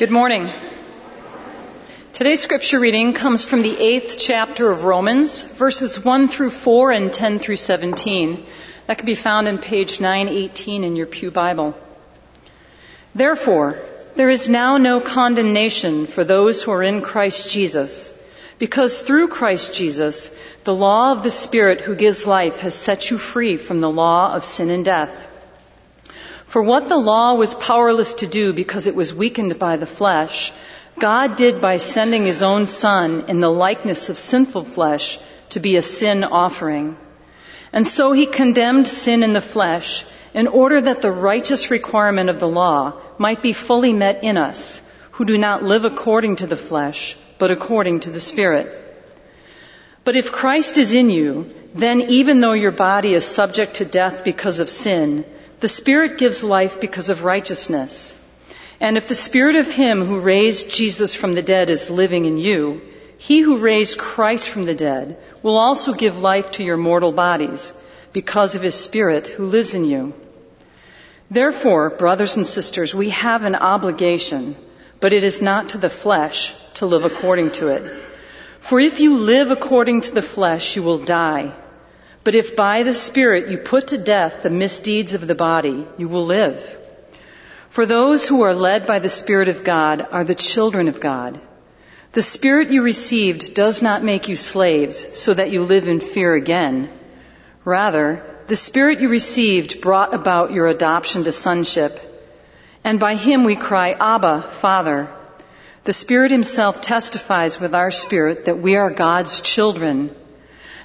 Good morning. Today's scripture reading comes from the eighth chapter of Romans, verses 1 through 4 and 10 through 17. That can be found in page 918 in your Pew Bible. Therefore, there is now no condemnation for those who are in Christ Jesus, because through Christ Jesus, the law of the Spirit who gives life has set you free from the law of sin and death. For what the law was powerless to do because it was weakened by the flesh, God did by sending his own son in the likeness of sinful flesh to be a sin offering. And so he condemned sin in the flesh in order that the righteous requirement of the law might be fully met in us, who do not live according to the flesh, but according to the Spirit. But if Christ is in you, then even though your body is subject to death because of sin, the Spirit gives life because of righteousness. And if the Spirit of Him who raised Jesus from the dead is living in you, He who raised Christ from the dead will also give life to your mortal bodies because of His Spirit who lives in you. Therefore, brothers and sisters, we have an obligation, but it is not to the flesh to live according to it. For if you live according to the flesh, you will die. But if by the Spirit you put to death the misdeeds of the body, you will live. For those who are led by the Spirit of God are the children of God. The Spirit you received does not make you slaves so that you live in fear again. Rather, the Spirit you received brought about your adoption to sonship. And by Him we cry, Abba, Father. The Spirit Himself testifies with our spirit that we are God's children.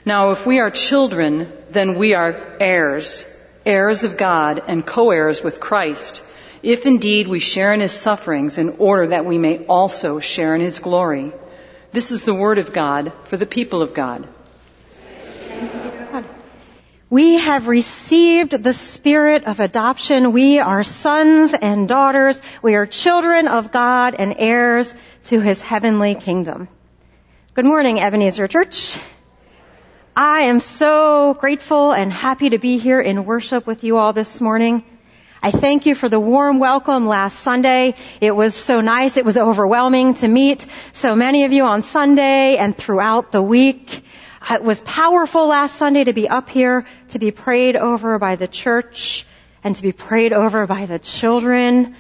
Now, if we are children, then we are heirs, heirs of God and co-heirs with Christ, if indeed we share in his sufferings in order that we may also share in his glory. This is the word of God for the people of God. We have received the spirit of adoption. We are sons and daughters. We are children of God and heirs to his heavenly kingdom. Good morning, Ebenezer Church. I am so grateful and happy to be here in worship with you all this morning. I thank you for the warm welcome last Sunday. It was so nice. It was overwhelming to meet so many of you on Sunday and throughout the week. It was powerful last Sunday to be up here, to be prayed over by the church and to be prayed over by the children.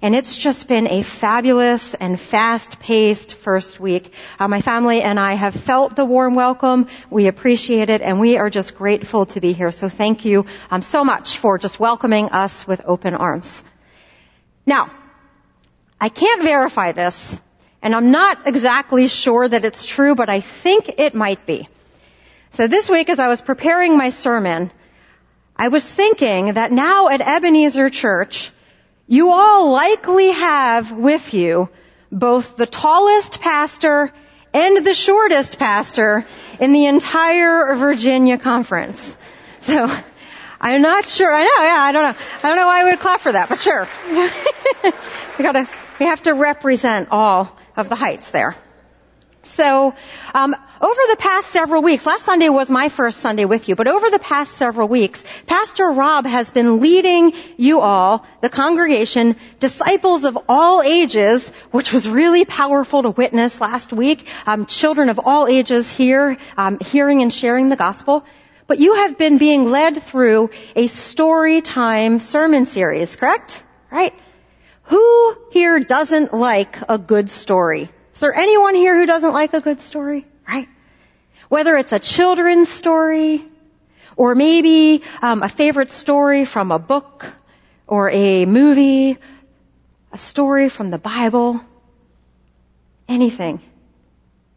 And it's just been a fabulous and fast-paced first week. Uh, my family and I have felt the warm welcome. We appreciate it, and we are just grateful to be here. So thank you um, so much for just welcoming us with open arms. Now, I can't verify this, and I'm not exactly sure that it's true, but I think it might be. So this week, as I was preparing my sermon, I was thinking that now at Ebenezer Church, you all likely have with you both the tallest pastor and the shortest pastor in the entire Virginia conference. So, I'm not sure. I know, yeah, I don't know. I don't know why I would clap for that, but sure. we gotta, we have to represent all of the heights there. So, um, over the past several weeks, last Sunday was my first Sunday with you, but over the past several weeks, Pastor Rob has been leading you all, the congregation, disciples of all ages, which was really powerful to witness last week. Um, children of all ages here, um, hearing and sharing the gospel. But you have been being led through a story time sermon series, correct? Right? Who here doesn't like a good story? Is there anyone here who doesn't like a good story? Right? Whether it's a children's story, or maybe um, a favorite story from a book, or a movie, a story from the Bible, anything.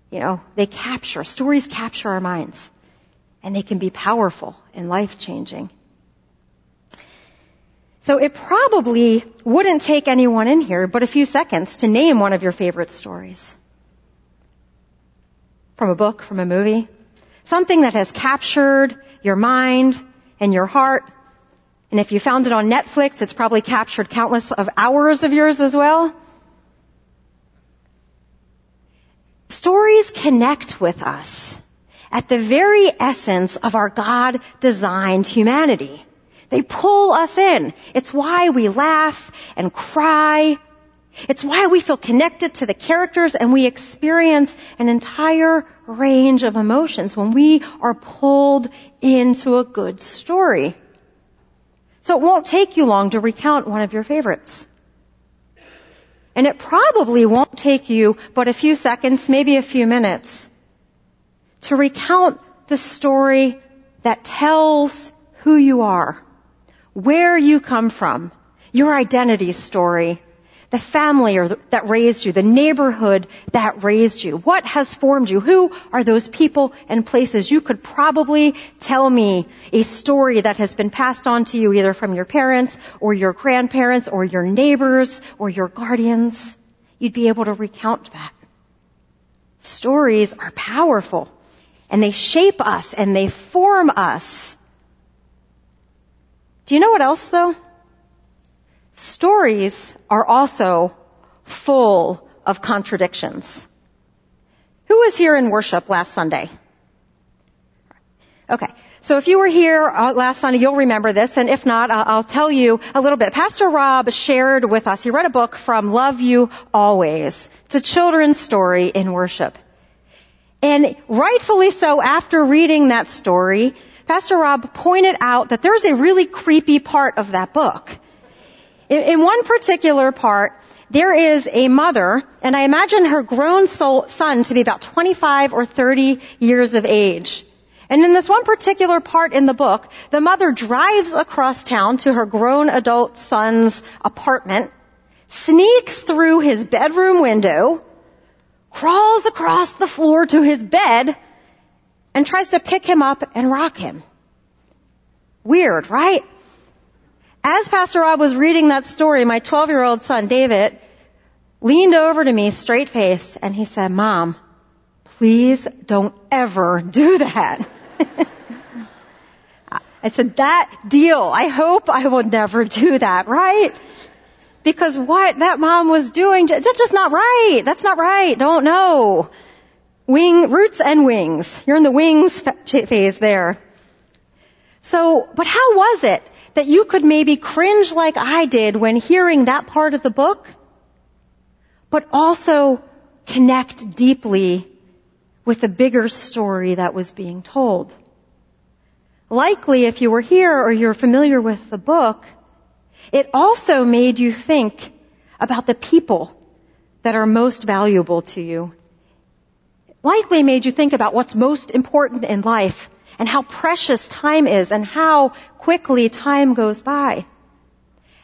You know, they capture, stories capture our minds. And they can be powerful and life changing. So it probably wouldn't take anyone in here but a few seconds to name one of your favorite stories. From a book, from a movie. Something that has captured your mind and your heart. And if you found it on Netflix, it's probably captured countless of hours of yours as well. Stories connect with us at the very essence of our God designed humanity. They pull us in. It's why we laugh and cry It's why we feel connected to the characters and we experience an entire range of emotions when we are pulled into a good story. So it won't take you long to recount one of your favorites. And it probably won't take you but a few seconds, maybe a few minutes, to recount the story that tells who you are, where you come from, your identity story, the family or that raised you, the neighborhood that raised you. What has formed you? Who are those people and places? You could probably tell me a story that has been passed on to you either from your parents or your grandparents or your neighbors or your guardians. You'd be able to recount that. Stories are powerful and they shape us and they form us. Do you know what else though? Stories are also full of contradictions. Who was here in worship last Sunday? Okay. So if you were here uh, last Sunday, you'll remember this, and if not, I'll tell you a little bit. Pastor Rob shared with us, he read a book from Love You Always. It's a children's story in worship. And rightfully so, after reading that story, Pastor Rob pointed out that there's a really creepy part of that book. In, in one particular part, there is a mother, and I imagine her grown soul, son to be about 25 or 30 years of age. And in this one particular part in the book, the mother drives across town to her grown adult son's apartment, sneaks through his bedroom window, crawls across the floor to his bed, and tries to pick him up and rock him. Weird, right? As Pastor Rob was reading that story, my 12 year old son, David, leaned over to me straight faced and he said, Mom, please don't ever do that. I said, that deal. I hope I will never do that, right? Because what that mom was doing, that's just not right. That's not right. Don't know. Wing, roots and wings. You're in the wings phase there. So, but how was it that you could maybe cringe like I did when hearing that part of the book, but also connect deeply with the bigger story that was being told. Likely, if you were here or you're familiar with the book, it also made you think about the people that are most valuable to you. Likely made you think about what's most important in life and how precious time is and how quickly time goes by.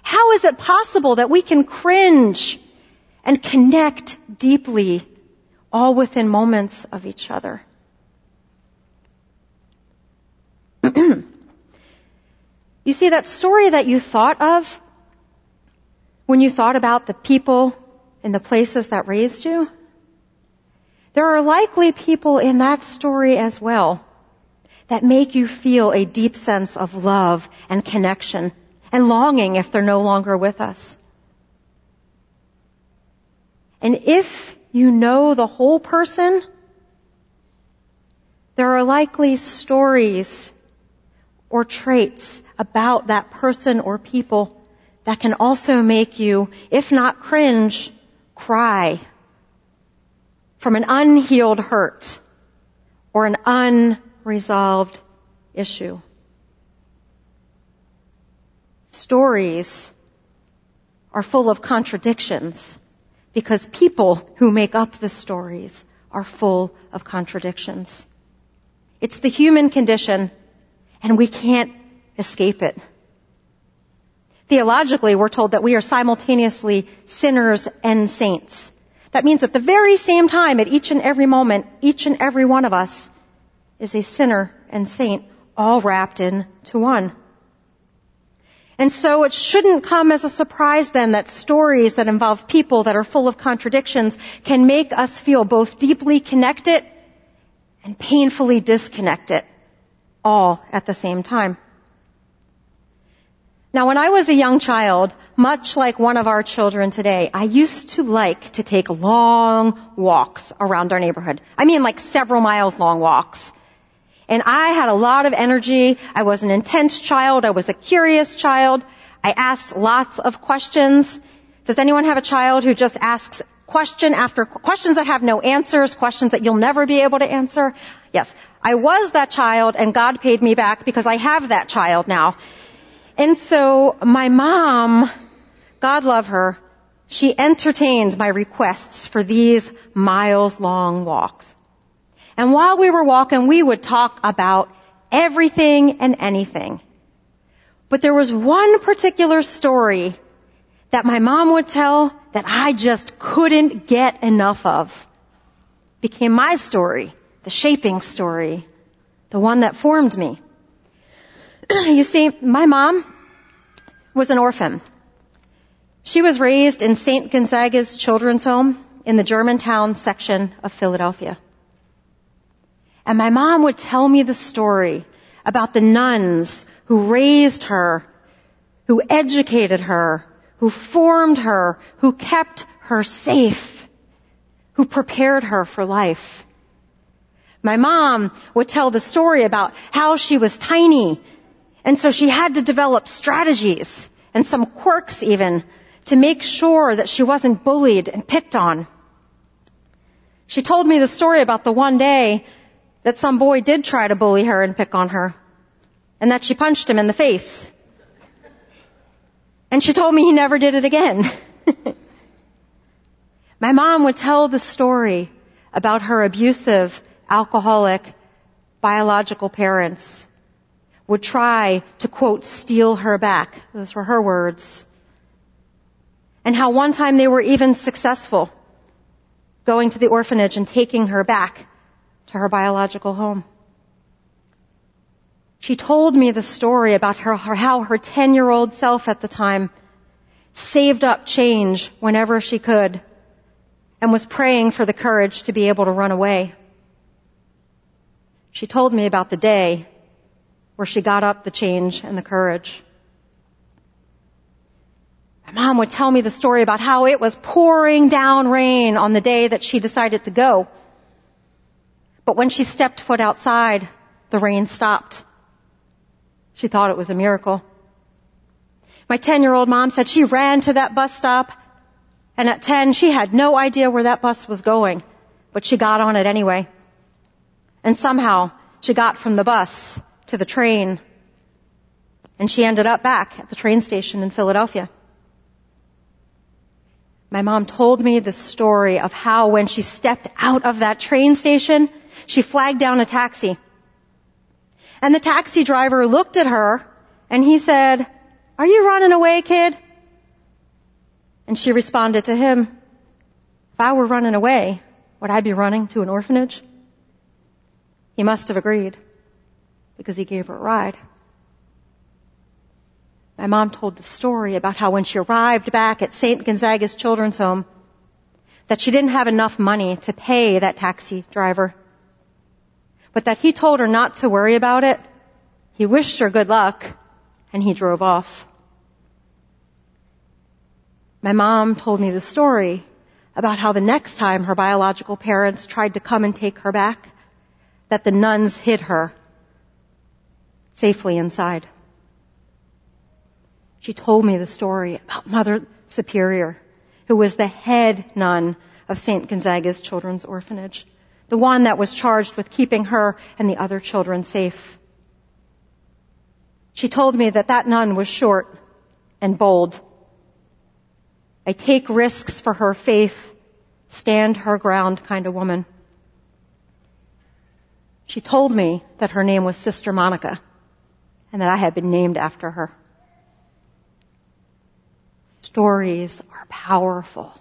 How is it possible that we can cringe and connect deeply all within moments of each other? you see, that story that you thought of when you thought about the people and the places that raised you, there are likely people in that story as well that make you feel a deep sense of love and connection and longing if they're no longer with us. And if you know the whole person, there are likely stories or traits about that person or people that can also make you, if not cringe, cry from an unhealed hurt or an un resolved issue. Stories are full of contradictions because people who make up the stories are full of contradictions. It's the human condition and we can't escape it. Theologically, we're told that we are simultaneously sinners and saints. That means at the very same time, at each and every moment, each and every one of us is a sinner and saint all wrapped into one. And so it shouldn't come as a surprise then that stories that involve people that are full of contradictions can make us feel both deeply connected and painfully disconnected all at the same time. Now when I was a young child, much like one of our children today, I used to like to take long walks around our neighborhood. I mean like several miles long walks. And I had a lot of energy. I was an intense child. I was a curious child. I asked lots of questions. Does anyone have a child who just asks question after questions that have no answers, questions that you'll never be able to answer? Yes. I was that child and God paid me back because I have that child now. And so my mom, God love her, she entertained my requests for these miles long walks. And while we were walking, we would talk about everything and anything. But there was one particular story that my mom would tell that I just couldn't get enough of. became my story, the shaping story, the one that formed me. you see, my mom was an orphan. She was raised in St. Gonzaga's Children's Home in the Germantown section of Philadelphia. And my mom would tell me the story about the nuns who raised her, who educated her, who formed her, who kept her safe, who prepared her for life. My mom would tell the story about how she was tiny, and so she had to develop strategies and some quirks even to make sure that she wasn't bullied and picked on. She told me the story about the one day that some boy did try to bully her and pick on her, and that she punched him in the face. And she told me he never did it again. My mom would tell the story about her abusive, alcoholic, biological parents would try to quote, steal her back. Those were her words. And how one time they were even successful going to the orphanage and taking her back to her biological home. She told me the story about her, how her 10 year old self at the time saved up change whenever she could and was praying for the courage to be able to run away. She told me about the day where she got up the change and the courage. My mom would tell me the story about how it was pouring down rain on the day that she decided to go. But when she stepped foot outside, the rain stopped. She thought it was a miracle. My 10 year old mom said she ran to that bus stop and at 10 she had no idea where that bus was going, but she got on it anyway. And somehow she got from the bus to the train and she ended up back at the train station in Philadelphia. My mom told me the story of how when she stepped out of that train station, she flagged down a taxi and the taxi driver looked at her and he said, are you running away, kid? And she responded to him, if I were running away, would I be running to an orphanage? He must have agreed because he gave her a ride. My mom told the story about how when she arrived back at St. Gonzaga's Children's Home, that she didn't have enough money to pay that taxi driver but that he told her not to worry about it. He wished her good luck and he drove off. My mom told me the story about how the next time her biological parents tried to come and take her back, that the nuns hid her safely inside. She told me the story about Mother Superior, who was the head nun of St. Gonzaga's Children's Orphanage the one that was charged with keeping her and the other children safe. She told me that that nun was short and bold. I take risks for her faith, stand her ground kind of woman. She told me that her name was Sister Monica and that I had been named after her. Stories are powerful.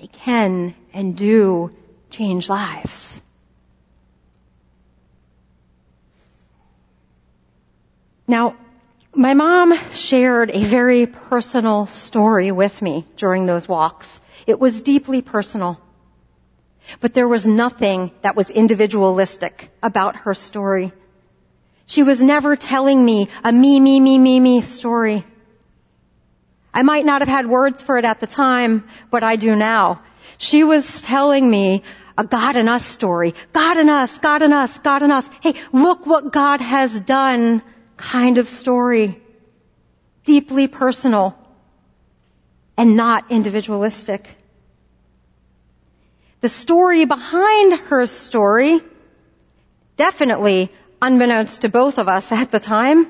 They can and do change lives. Now, my mom shared a very personal story with me during those walks. It was deeply personal. But there was nothing that was individualistic about her story. She was never telling me a me, me, me, me, me story. I might not have had words for it at the time, but I do now. She was telling me a God and us story. God and us, God and us, God and us. Hey, look what God has done kind of story. Deeply personal. and not individualistic. The story behind her story, definitely unbeknownst to both of us at the time,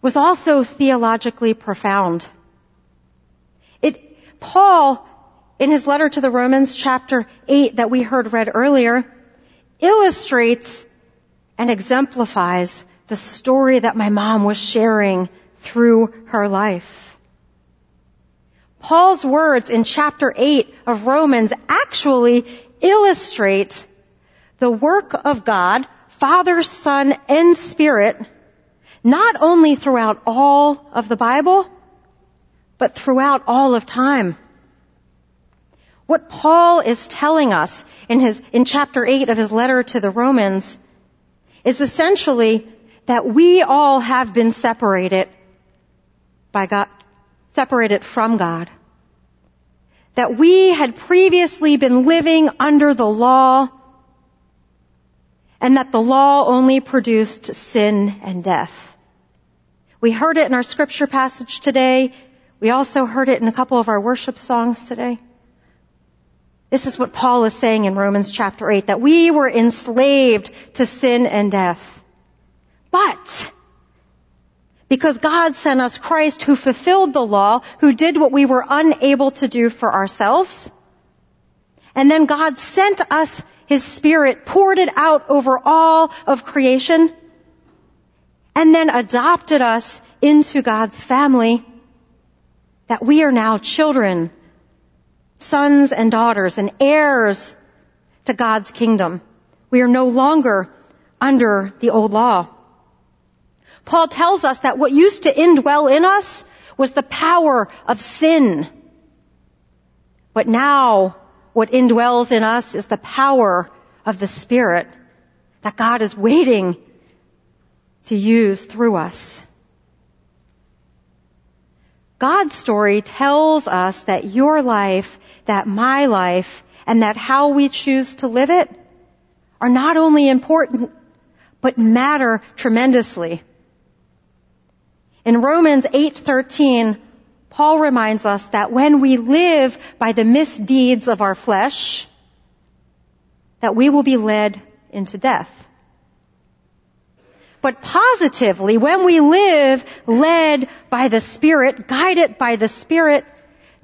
was also theologically profound. It, Paul, in his letter to the Romans chapter 8 that we heard read earlier, illustrates and exemplifies the story that my mom was sharing through her life. Paul's words in chapter 8 of Romans actually illustrate the work of God, Father, Son, and Spirit, not only throughout all of the Bible, but throughout all of time. What Paul is telling us in his, in chapter 8 of his letter to the Romans is essentially that we all have been separated by God, separated from God. That we had previously been living under the law and that the law only produced sin and death. We heard it in our scripture passage today. We also heard it in a couple of our worship songs today. This is what Paul is saying in Romans chapter 8, that we were enslaved to sin and death. But, because God sent us Christ who fulfilled the law, who did what we were unable to do for ourselves, and then God sent us His Spirit, poured it out over all of creation, and then adopted us into God's family, that we are now children sons and daughters and heirs to God's kingdom. We are no longer under the old law. Paul tells us that what used to indwell in us was the power of sin. But now what indwells in us is the power of the Spirit that God is waiting to use through us. God's story tells us that your life that my life and that how we choose to live it are not only important, but matter tremendously. In Romans 8:13, Paul reminds us that when we live by the misdeeds of our flesh, that we will be led into death. But positively, when we live led by the Spirit, guided by the Spirit,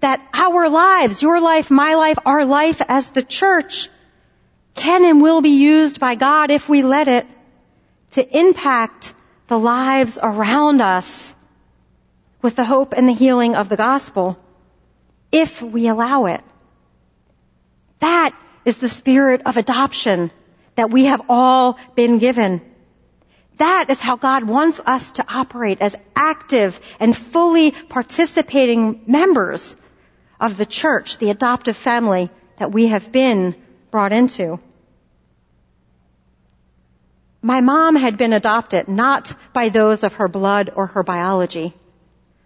that our lives, your life, my life, our life as the church can and will be used by God if we let it to impact the lives around us with the hope and the healing of the gospel if we allow it. That is the spirit of adoption that we have all been given. That is how God wants us to operate as active and fully participating members of the church, the adoptive family that we have been brought into. My mom had been adopted not by those of her blood or her biology,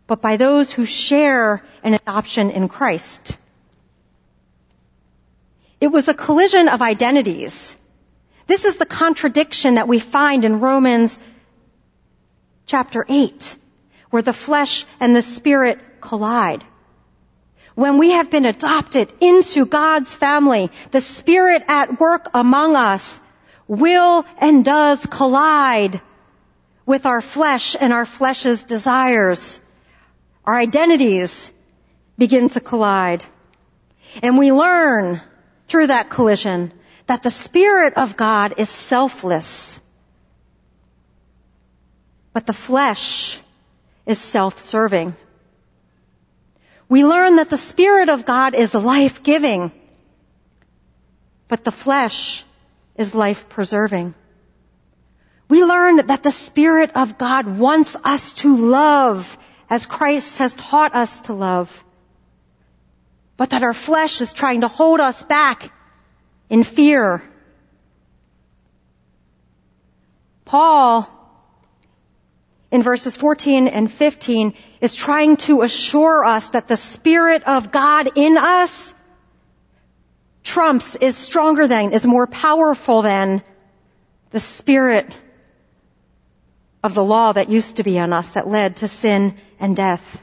but by those who share an adoption in Christ. It was a collision of identities. This is the contradiction that we find in Romans chapter 8, where the flesh and the spirit collide. When we have been adopted into God's family, the Spirit at work among us will and does collide with our flesh and our flesh's desires. Our identities begin to collide. And we learn through that collision that the Spirit of God is selfless. But the flesh is self-serving we learn that the Spirit of God is life-giving, but the flesh is life-preserving. We learn that the Spirit of God wants us to love as Christ has taught us to love, but that our flesh is trying to hold us back in fear. Paul in verses 14 and 15 is trying to assure us that the Spirit of God in us trumps, is stronger than, is more powerful than the Spirit of the law that used to be on us that led to sin and death.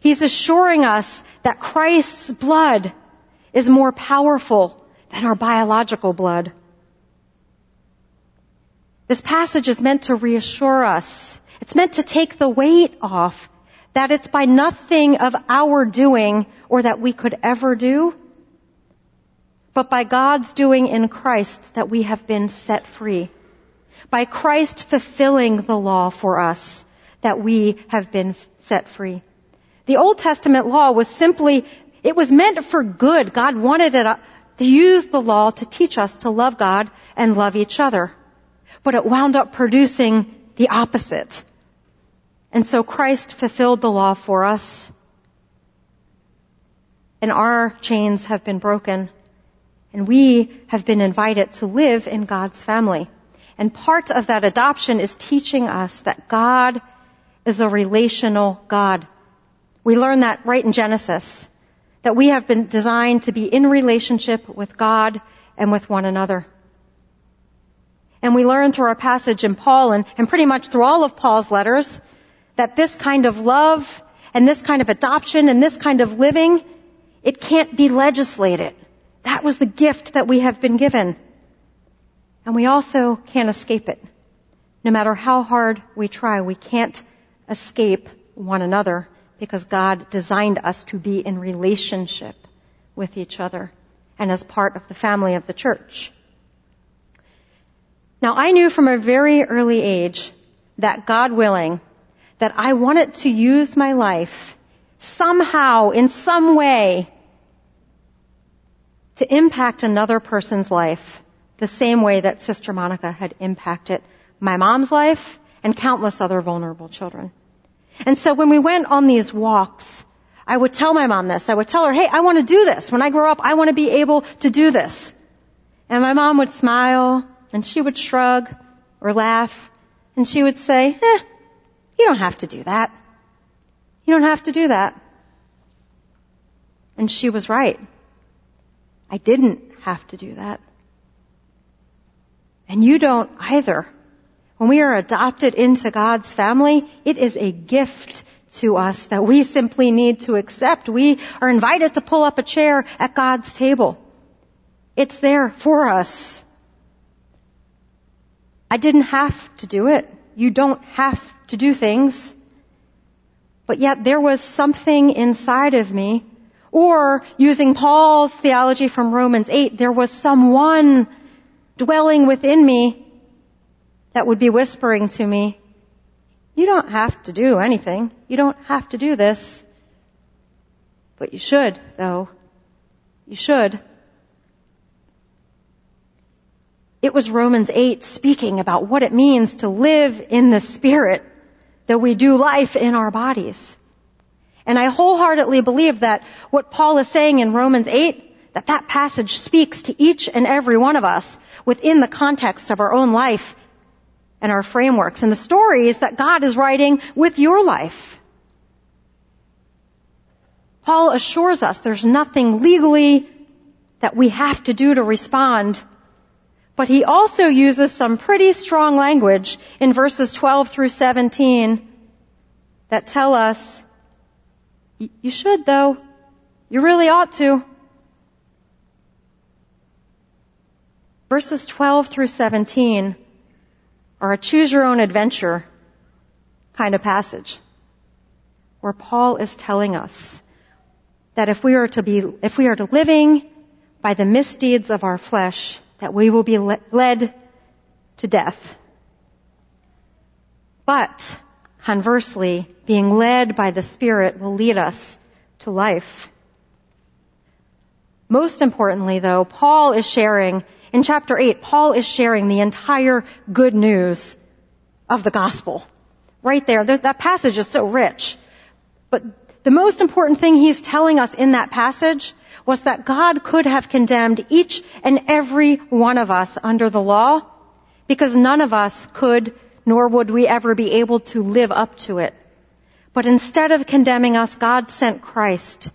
He's assuring us that Christ's blood is more powerful than our biological blood. This passage is meant to reassure us. It's meant to take the weight off that it's by nothing of our doing or that we could ever do, but by God's doing in Christ that we have been set free. By Christ fulfilling the law for us that we have been set free. The Old Testament law was simply, it was meant for good. God wanted it uh, to use the law to teach us to love God and love each other. But it wound up producing the opposite. And so Christ fulfilled the law for us. And our chains have been broken. And we have been invited to live in God's family. And part of that adoption is teaching us that God is a relational God. We learn that right in Genesis. That we have been designed to be in relationship with God and with one another. And we learn through our passage in Paul and, and pretty much through all of Paul's letters that this kind of love and this kind of adoption and this kind of living, it can't be legislated. That was the gift that we have been given. And we also can't escape it. No matter how hard we try, we can't escape one another because God designed us to be in relationship with each other and as part of the family of the church. Now I knew from a very early age that God willing, that I wanted to use my life somehow, in some way, to impact another person's life the same way that Sister Monica had impacted my mom's life and countless other vulnerable children. And so when we went on these walks, I would tell my mom this. I would tell her, hey, I want to do this. When I grow up, I want to be able to do this. And my mom would smile and she would shrug or laugh and she would say, eh, you don't have to do that. You don't have to do that. And she was right. I didn't have to do that. And you don't either. When we are adopted into God's family, it is a gift to us that we simply need to accept. We are invited to pull up a chair at God's table. It's there for us. I didn't have to do it. You don't have to do things. But yet there was something inside of me. Or using Paul's theology from Romans 8, there was someone dwelling within me that would be whispering to me, you don't have to do anything. You don't have to do this. But you should, though. You should. It was Romans 8 speaking about what it means to live in the Spirit, that we do life in our bodies. And I wholeheartedly believe that what Paul is saying in Romans 8, that that passage speaks to each and every one of us within the context of our own life and our frameworks and the stories that God is writing with your life. Paul assures us there's nothing legally that we have to do to respond but he also uses some pretty strong language in verses 12 through 17 that tell us, you should though. You really ought to. Verses 12 through 17 are a choose your own adventure kind of passage where Paul is telling us that if we are to be, if we are to living by the misdeeds of our flesh, that we will be led to death. But, conversely, being led by the Spirit will lead us to life. Most importantly though, Paul is sharing, in chapter 8, Paul is sharing the entire good news of the gospel. Right there, There's, that passage is so rich. But the most important thing he's telling us in that passage was that God could have condemned each and every one of us under the law because none of us could nor would we ever be able to live up to it. But instead of condemning us, God sent Christ.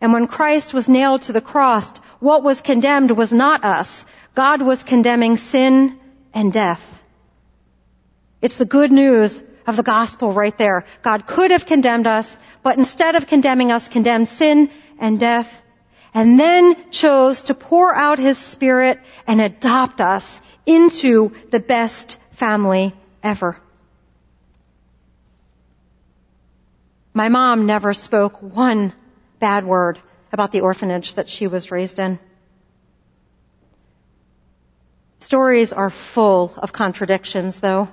And when Christ was nailed to the cross, what was condemned was not us. God was condemning sin and death. It's the good news of the gospel right there. God could have condemned us, but instead of condemning us, condemned sin and death, and then chose to pour out his spirit and adopt us into the best family ever. My mom never spoke one bad word about the orphanage that she was raised in. Stories are full of contradictions, though,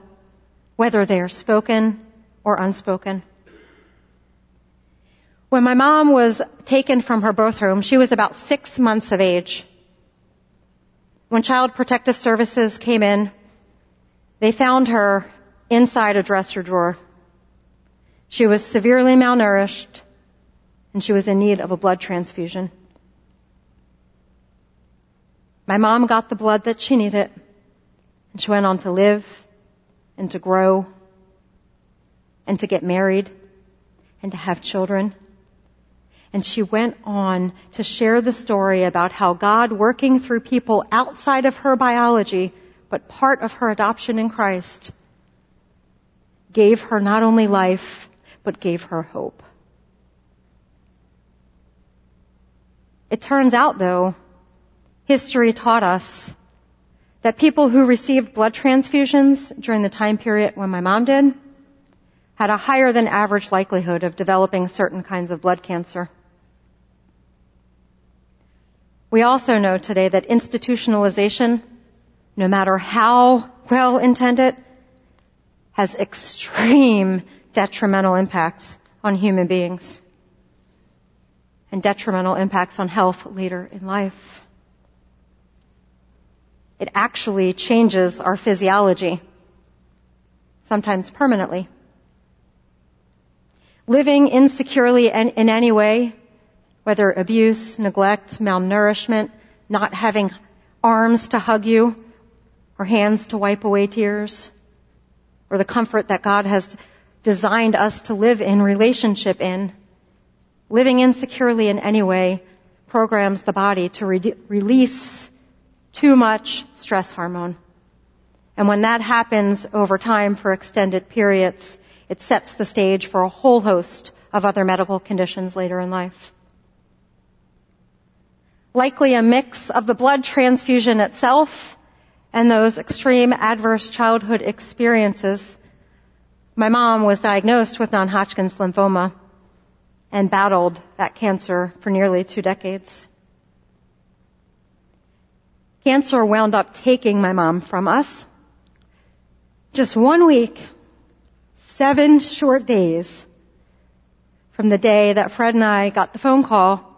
whether they are spoken or unspoken. When my mom was taken from her birth home, she was about six months of age. When Child Protective Services came in, they found her inside a dresser drawer. She was severely malnourished and she was in need of a blood transfusion. My mom got the blood that she needed and she went on to live and to grow and to get married and to have children. And she went on to share the story about how God working through people outside of her biology, but part of her adoption in Christ, gave her not only life, but gave her hope. It turns out though, history taught us that people who received blood transfusions during the time period when my mom did had a higher than average likelihood of developing certain kinds of blood cancer. We also know today that institutionalization, no matter how well intended, has extreme detrimental impacts on human beings and detrimental impacts on health later in life. It actually changes our physiology, sometimes permanently. Living insecurely in, in any way, whether abuse, neglect, malnourishment, not having arms to hug you, or hands to wipe away tears, or the comfort that God has designed us to live in relationship in, living insecurely in any way programs the body to re- release too much stress hormone. And when that happens over time for extended periods, it sets the stage for a whole host of other medical conditions later in life. Likely a mix of the blood transfusion itself and those extreme adverse childhood experiences. My mom was diagnosed with non-Hodgkin's lymphoma and battled that cancer for nearly two decades. Cancer wound up taking my mom from us. Just one week, seven short days from the day that Fred and I got the phone call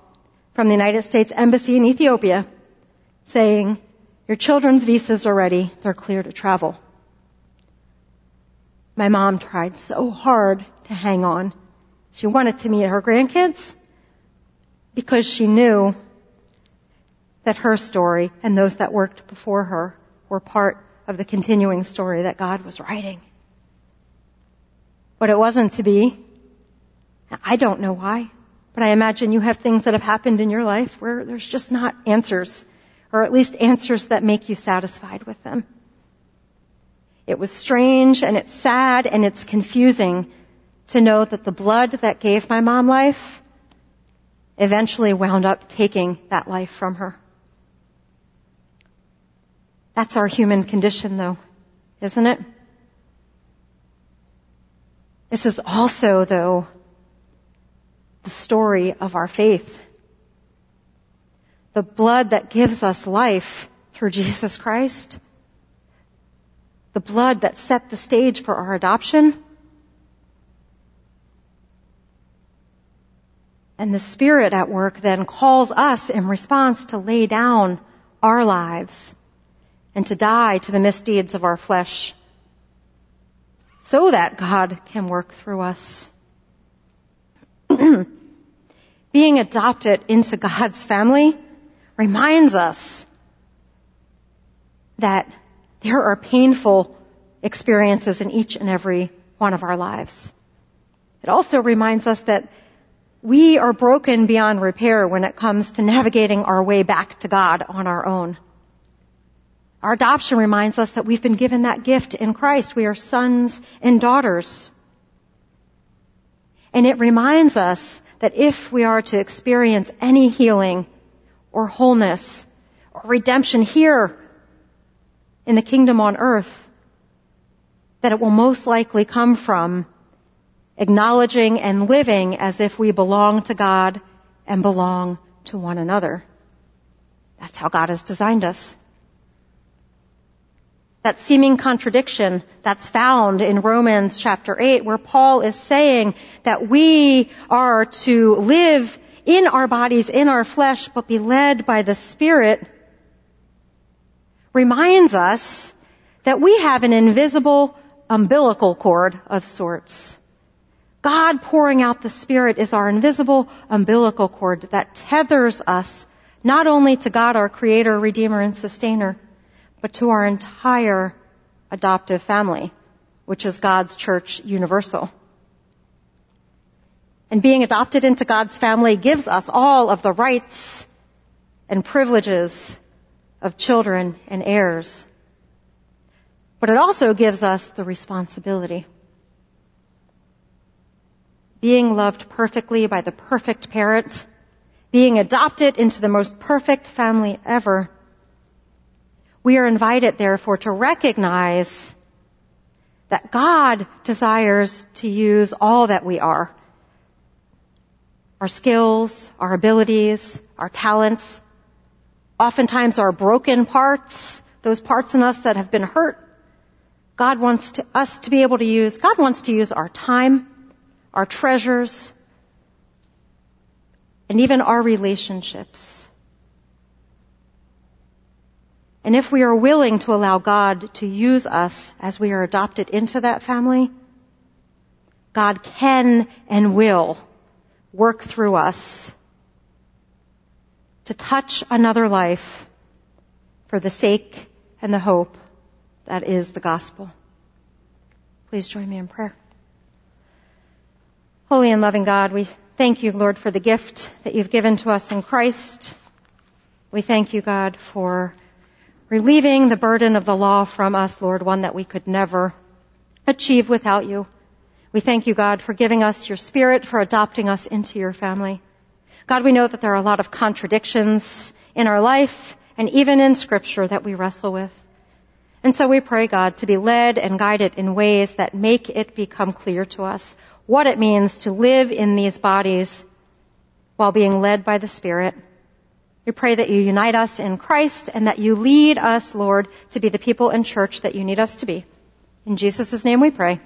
from the United States Embassy in Ethiopia saying, your children's visas are ready, they're clear to travel. My mom tried so hard to hang on she wanted to meet her grandkids because she knew that her story and those that worked before her were part of the continuing story that God was writing. But it wasn't to be. I don't know why, but I imagine you have things that have happened in your life where there's just not answers, or at least answers that make you satisfied with them. It was strange and it's sad and it's confusing to know that the blood that gave my mom life eventually wound up taking that life from her. That's our human condition though, isn't it? This is also though the story of our faith. The blood that gives us life through Jesus Christ. The blood that set the stage for our adoption And the Spirit at work then calls us in response to lay down our lives and to die to the misdeeds of our flesh so that God can work through us. Being adopted into God's family reminds us that there are painful experiences in each and every one of our lives. It also reminds us that we are broken beyond repair when it comes to navigating our way back to God on our own. Our adoption reminds us that we've been given that gift in Christ. We are sons and daughters. And it reminds us that if we are to experience any healing or wholeness or redemption here in the kingdom on earth, that it will most likely come from acknowledging and living as if we belong to God and belong to one another. That's how God has designed us. That seeming contradiction that's found in Romans chapter 8 where Paul is saying that we are to live in our bodies, in our flesh, but be led by the Spirit reminds us that we have an invisible umbilical cord of sorts. God pouring out the Spirit is our invisible umbilical cord that tethers us not only to God, our Creator, Redeemer, and Sustainer, but to our entire adoptive family, which is God's church universal. And being adopted into God's family gives us all of the rights and privileges of children and heirs. But it also gives us the responsibility being loved perfectly by the perfect parent, being adopted into the most perfect family ever. We are invited, therefore, to recognize that God desires to use all that we are. Our skills, our abilities, our talents, oftentimes our broken parts, those parts in us that have been hurt. God wants to, us to be able to use, God wants to use our time, our treasures, and even our relationships. And if we are willing to allow God to use us as we are adopted into that family, God can and will work through us to touch another life for the sake and the hope that is the gospel. Please join me in prayer. Holy and loving God, we thank you, Lord, for the gift that you've given to us in Christ. We thank you, God, for relieving the burden of the law from us, Lord, one that we could never achieve without you. We thank you, God, for giving us your spirit, for adopting us into your family. God, we know that there are a lot of contradictions in our life and even in scripture that we wrestle with. And so we pray, God, to be led and guided in ways that make it become clear to us what it means to live in these bodies while being led by the Spirit. We pray that you unite us in Christ and that you lead us, Lord, to be the people and church that you need us to be. In Jesus' name we pray.